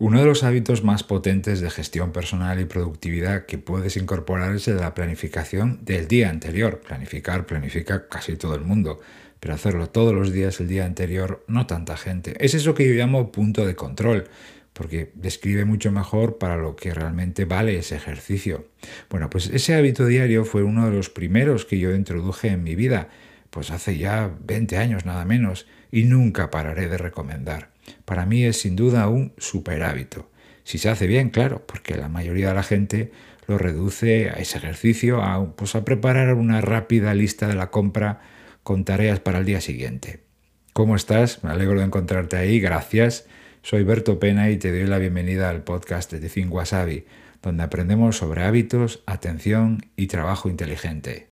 Uno de los hábitos más potentes de gestión personal y productividad que puedes incorporar es el de la planificación del día anterior. Planificar, planifica casi todo el mundo, pero hacerlo todos los días el día anterior, no tanta gente. Es eso que yo llamo punto de control, porque describe mucho mejor para lo que realmente vale ese ejercicio. Bueno, pues ese hábito diario fue uno de los primeros que yo introduje en mi vida, pues hace ya 20 años nada menos, y nunca pararé de recomendar. Para mí es sin duda un super hábito. Si se hace bien, claro, porque la mayoría de la gente lo reduce a ese ejercicio, a, pues a preparar una rápida lista de la compra con tareas para el día siguiente. ¿Cómo estás? Me alegro de encontrarte ahí, gracias. Soy Berto Pena y te doy la bienvenida al podcast de Think Wasabi, donde aprendemos sobre hábitos, atención y trabajo inteligente.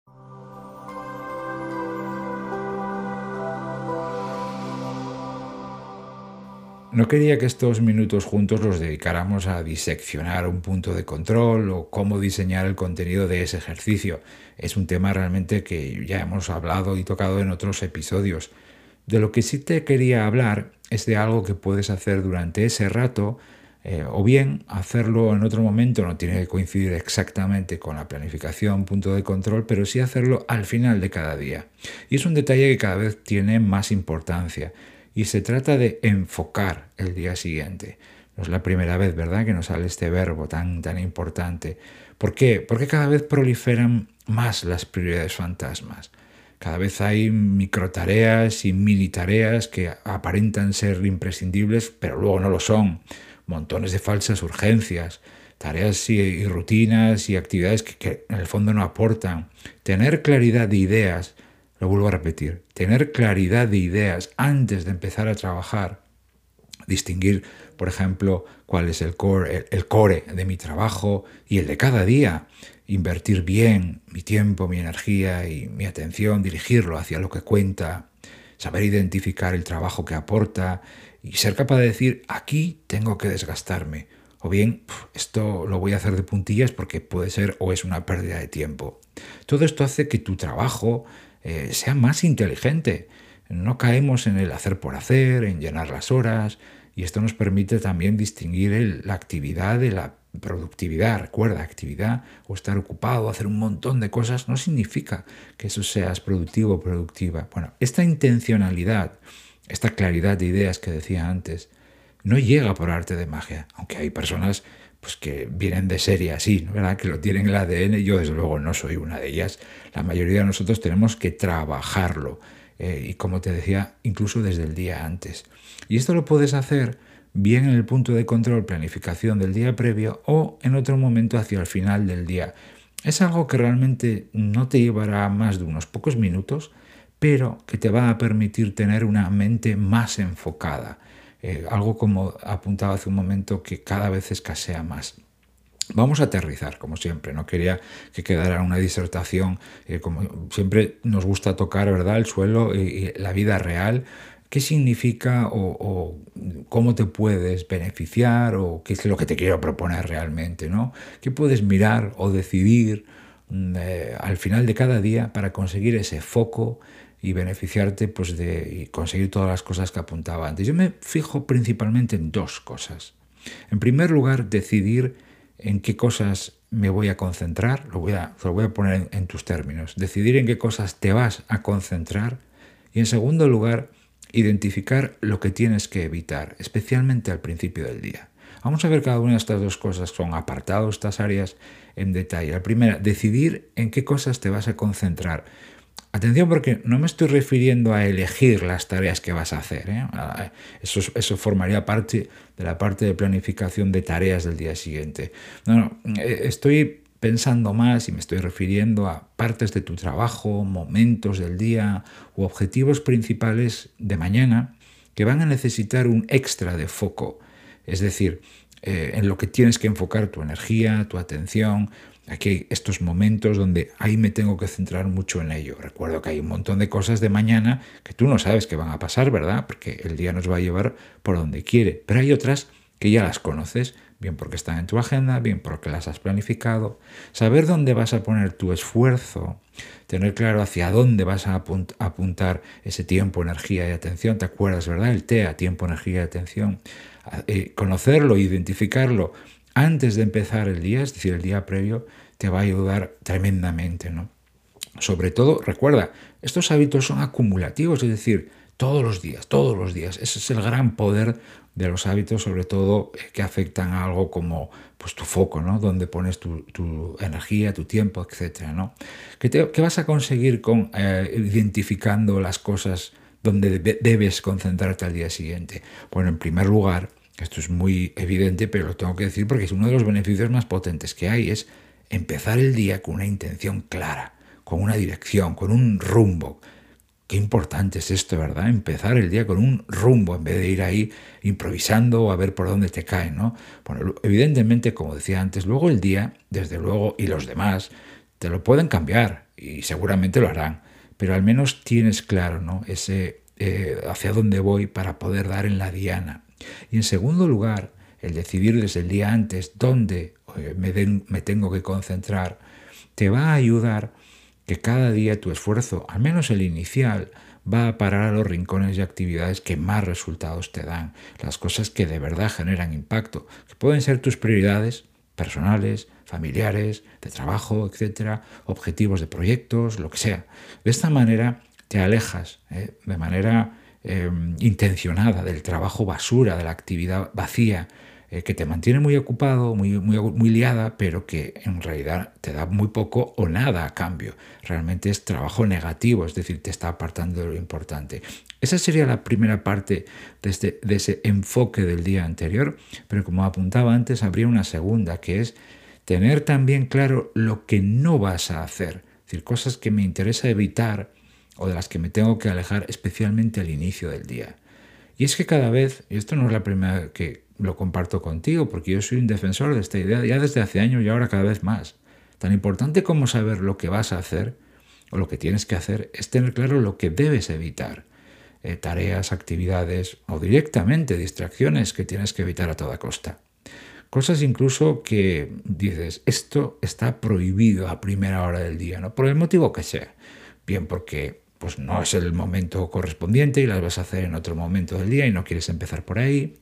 No quería que estos minutos juntos los dedicáramos a diseccionar un punto de control o cómo diseñar el contenido de ese ejercicio. Es un tema realmente que ya hemos hablado y tocado en otros episodios. De lo que sí te quería hablar es de algo que puedes hacer durante ese rato eh, o bien hacerlo en otro momento, no tiene que coincidir exactamente con la planificación, punto de control, pero sí hacerlo al final de cada día. Y es un detalle que cada vez tiene más importancia y se trata de enfocar el día siguiente. No es la primera vez, ¿verdad?, que nos sale este verbo tan, tan importante. ¿Por qué? Porque cada vez proliferan más las prioridades fantasmas. Cada vez hay microtareas y mini tareas que aparentan ser imprescindibles, pero luego no lo son. Montones de falsas urgencias, tareas y, rutinas y actividades que, que en el fondo no aportan. Tener claridad de ideas lo vuelvo a repetir, tener claridad de ideas antes de empezar a trabajar, distinguir, por ejemplo, cuál es el core, el, core de mi trabajo y el de cada día, invertir bien mi tiempo, mi energía y mi atención, dirigirlo hacia lo que cuenta, saber identificar el trabajo que aporta y ser capaz de decir, aquí tengo que desgastarme. O bien, esto lo voy a hacer de puntillas porque puede ser o es una pérdida de tiempo. Todo esto hace que tu trabajo eh, sea más inteligente. No caemos en el hacer por hacer, en llenar las horas, y esto nos permite también distinguir la actividad de la productividad. Recuerda, actividad o estar ocupado, hacer un montón de cosas, no significa que eso seas productivo o productiva. Bueno, esta intencionalidad, esta claridad de ideas que decía antes, no llega por arte de magia, aunque hay personas pues que vienen de serie así, ¿verdad? que lo tienen en el ADN, yo desde luego no soy una de ellas. La mayoría de nosotros tenemos que trabajarlo, eh, y como te decía, incluso desde el día antes. Y esto lo puedes hacer bien en el punto de control, planificación del día previo o en otro momento hacia el final del día. Es algo que realmente no te llevará más de unos pocos minutos, pero que te va a permitir tener una mente más enfocada eh, algo como apuntaba hace un momento que cada vez escasea más. Vamos a aterrizar, como siempre. No quería que quedara una disertación, eh, como siempre nos gusta tocar, ¿verdad?, el suelo y, la vida real. ¿Qué significa o, cómo te puedes beneficiar o qué es lo que te quiero proponer realmente, ¿no? ¿Qué puedes mirar o decidir mm, eh, al final de cada día para conseguir ese foco, y beneficiarte pues, de conseguir todas las cosas que apuntaba antes. Yo me fijo principalmente en dos cosas. En primer lugar, decidir en qué cosas me voy a concentrar, lo voy a, lo voy a poner en, tus términos, decidir en qué cosas te vas a concentrar y en segundo lugar, identificar lo que tienes que evitar, especialmente al principio del día. Vamos a ver cada una de estas dos cosas, son apartados, estas áreas en detalle. La primera, decidir en qué cosas te vas a concentrar. Atención porque no me estoy refiriendo a elegir las tareas que vas a hacer. ¿eh? Eso, eso, formaría parte de la parte de planificación de tareas del día siguiente. No, no, eh, estoy pensando más y me estoy refiriendo a partes de tu trabajo, momentos del día u objetivos principales de mañana que van a necesitar un extra de foco. Es decir, eh, en lo que tienes que enfocar tu energía, tu atención, Aquí hay estos momentos donde ahí me tengo que centrar mucho en ello. Recuerdo que hay un montón de cosas de mañana que tú no sabes que van a pasar, ¿verdad? Porque el día nos va a llevar por donde quiere. Pero hay otras que ya las conoces. Bien porque están en tu agenda, bien porque las has planificado, saber dónde vas a poner tu esfuerzo, tener claro hacia dónde vas a apuntar ese tiempo, energía y atención, ¿te acuerdas, verdad? El TEA, tiempo, energía y atención, eh, conocerlo, identificarlo antes de empezar el día, es decir, el día previo, te va a ayudar tremendamente, ¿no? Sobre todo, recuerda, estos hábitos son acumulativos, es decir, todos los días, todos los días. Ese es el gran poder de los hábitos, sobre todo eh, que afectan a algo como pues, tu foco, ¿no? Donde pones tu, energía, tu tiempo, etc. ¿no? ¿Qué, vas a conseguir con eh, identificando las cosas donde debes concentrarte al día siguiente? Bueno, en primer lugar, esto es muy evidente, pero lo tengo que decir porque es uno de los beneficios más potentes que hay, es empezar el día con una intención clara, con una dirección, con un rumbo. Qué importante es esto, ¿verdad? Empezar el día con un rumbo en vez de ir ahí improvisando o a ver por dónde te cae, ¿no? Bueno, evidentemente, como decía antes, luego el día, desde luego, y los demás, te lo pueden cambiar y seguramente lo harán, pero al menos tienes claro, ¿no? Ese eh, hacia dónde voy para poder dar en la diana. Y en segundo lugar, el decidir desde el día antes dónde eh, me, me tengo que concentrar, te va a ayudar que cada día tu esfuerzo, al menos el inicial, va a parar a los rincones y actividades que más resultados te dan, las cosas que de verdad generan impacto, que pueden ser tus prioridades personales, familiares, de trabajo, etcétera, objetivos de proyectos, lo que sea. De esta manera te alejas ¿eh? de manera eh, intencionada del trabajo basura, de la actividad vacía, eh, que te mantiene muy ocupado, muy, muy, muy liada, pero que en realidad te da muy poco o nada a cambio. Realmente es trabajo negativo, es decir, te está apartando de lo importante. Esa sería la primera parte de, este, de ese enfoque del día anterior, pero como apuntaba antes, habría una segunda, que es tener también claro lo que no vas a hacer, es decir, cosas que me interesa evitar o de las que me tengo que alejar especialmente al inicio del día. Y es que cada vez, y esto no es la primera que, lo comparto contigo, porque yo soy un defensor de esta idea ya desde hace años y ahora cada vez más. Tan importante como saber lo que vas a hacer o lo que tienes que hacer es tener claro lo que debes evitar. Eh, tareas, actividades o directamente distracciones que tienes que evitar a toda costa. Cosas incluso que dices, esto está prohibido a primera hora del día, ¿no? por el motivo que sea. Bien porque pues no es el momento correspondiente y las vas a hacer en otro momento del día y no quieres empezar por ahí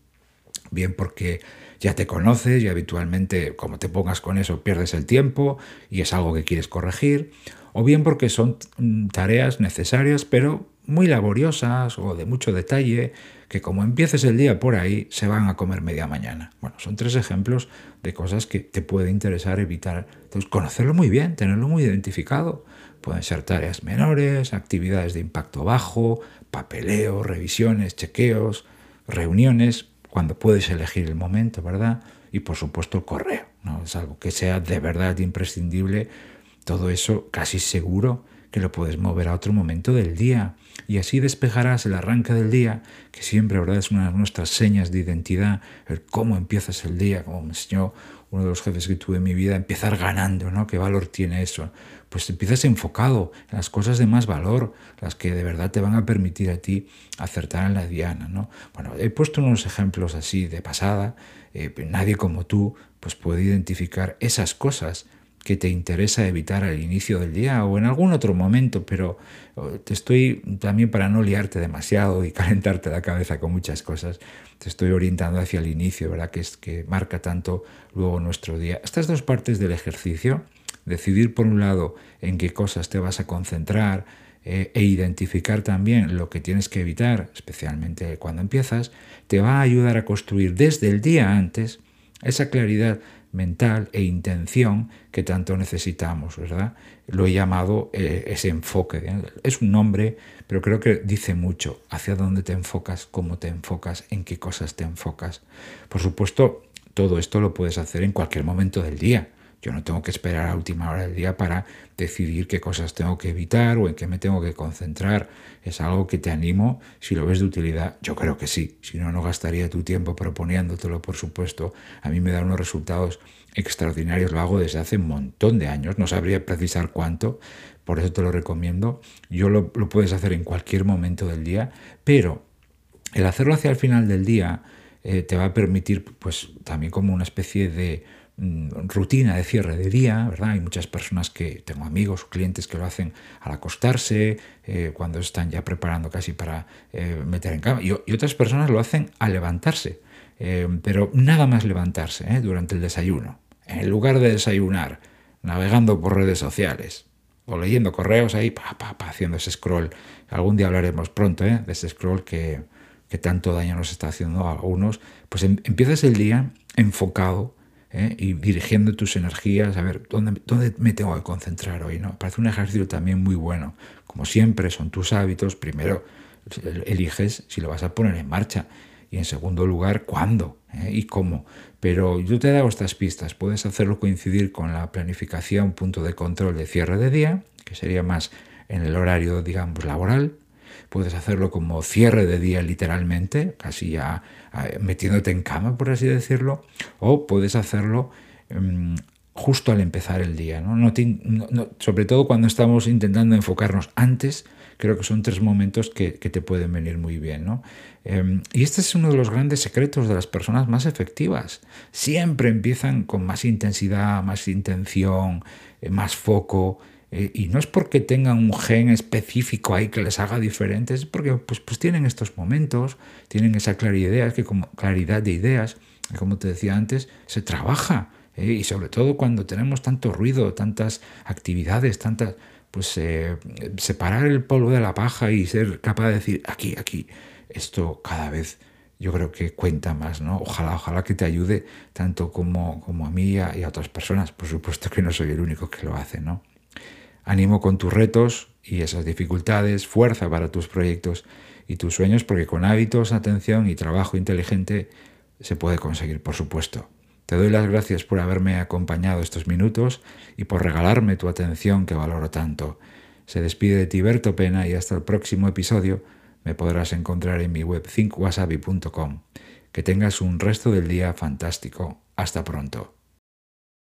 bien porque ya te conoces y habitualmente como te pongas con eso pierdes el tiempo y es algo que quieres corregir, o bien porque son mm, tareas necesarias pero muy laboriosas o de mucho detalle que como empieces el día por ahí se van a comer media mañana. Bueno, son tres ejemplos de cosas que te puede interesar evitar. Entonces, conocerlo muy bien, tenerlo muy identificado. Pueden ser tareas menores, actividades de impacto bajo, papeleo, revisiones, chequeos, reuniones, cuando puedes elegir el momento, ¿verdad? Y por supuesto el correo, ¿no? Es algo que sea de verdad imprescindible. Todo eso casi seguro que lo puedes mover a otro momento del día y así despejarás el arranque del día, que siempre ¿verdad? es una de nuestras señas de identidad, el cómo empiezas el día, como me enseñó uno de los jefes que tuve en mi vida, empezar ganando, ¿no? ¿Qué valor tiene eso? Pues empiezas enfocado en las cosas de más valor, las que de verdad te van a permitir a ti acertar en la diana, ¿no? Bueno, he puesto unos ejemplos así de pasada, eh, nadie como tú pues puede identificar esas cosas que te interesa evitar al inicio del día o en algún otro momento, pero oh, te estoy también para no liarte demasiado y calentarte la cabeza con muchas cosas, te estoy orientando hacia el inicio, ¿verdad? Que es que marca tanto luego nuestro día. Estas dos partes del ejercicio, decidir por un lado en qué cosas te vas a concentrar eh, e identificar también lo que tienes que evitar, especialmente cuando empiezas, te va a ayudar a construir desde el día antes esa claridad mental e intención que tanto necesitamos, ¿verdad? Lo he llamado eh, ese enfoque. ¿eh? Es un nombre, pero creo que dice mucho hacia dónde te enfocas, cómo te enfocas, en qué cosas te enfocas. Por supuesto, todo esto lo puedes hacer en cualquier momento del día. Yo no tengo que esperar a última hora del día para decidir qué cosas tengo que evitar o en qué me tengo que concentrar. Es algo que te animo, si lo ves de utilidad, yo creo que sí. Si no, no gastaría tu tiempo proponiéndotelo, por supuesto. A mí me da unos resultados extraordinarios, lo hago desde hace un montón de años, no sabría precisar cuánto, por eso te lo recomiendo. Yo lo, lo puedes hacer en cualquier momento del día, pero el hacerlo hacia el final del día eh, te va a permitir, pues también como una especie de rutina de cierre de día, ¿verdad? Hay muchas personas que, tengo amigos clientes que lo hacen al acostarse, eh, cuando están ya preparando casi para eh, meter en cama, y, otras personas lo hacen al levantarse, pero nada más levantarse durante el desayuno. En lugar de desayunar, navegando por redes sociales o leyendo correos ahí, pa, pa, haciendo ese scroll. Algún día hablaremos pronto de ese scroll que, tanto daño nos está haciendo a unos, pues em, empiezas el día enfocado ¿eh? y dirigiendo tus energías a ver ¿dónde, dónde me tengo que concentrar hoy. ¿no? Parece un ejercicio también muy bueno. Como siempre, son tus hábitos. Primero, eliges si lo vas a poner en marcha. Y en segundo lugar, cuándo ¿eh? y cómo. Pero yo te he dado estas pistas. Puedes hacerlo coincidir con la planificación, punto de control de cierre de día, que sería más en el horario, digamos, laboral puedes hacerlo como cierre de día literalmente, casi ya metiéndote en cama, por así decirlo, o puedes hacerlo em, justo al empezar el día. ¿no? sobre todo cuando estamos intentando enfocarnos antes, creo que son tres momentos que, te pueden venir muy bien. ¿no? Em, y este es uno de los grandes secretos de las personas más efectivas. Siempre empiezan con más intensidad, más intención, eh, más foco. Eh, y no es porque tengan un gen específico ahí que les haga diferentes, es porque pues, pues tienen estos momentos, tienen esa claridad, que como, claridad de ideas, como te decía antes, se trabaja. ¿eh? y sobre todo cuando tenemos tanto ruido, tantas actividades, tantas, pues eh, separar el polvo de la paja y ser capaz de decir aquí, aquí, esto cada vez yo creo que cuenta más, ¿no? Ojalá, ojalá que te ayude tanto como, como a mí y a, y a otras personas. Por supuesto que no soy el único que lo hace, ¿no? Ánimo con tus retos y esas dificultades, fuerza para tus proyectos y tus sueños, porque con hábitos, atención y trabajo inteligente se puede conseguir, por supuesto. Te doy las gracias por haberme acompañado estos minutos y por regalarme tu atención que valoro tanto. Se despide de ti Berto Pena y hasta el próximo episodio me podrás encontrar en mi web thinkwasabi.com. Que tengas un resto del día fantástico. Hasta pronto.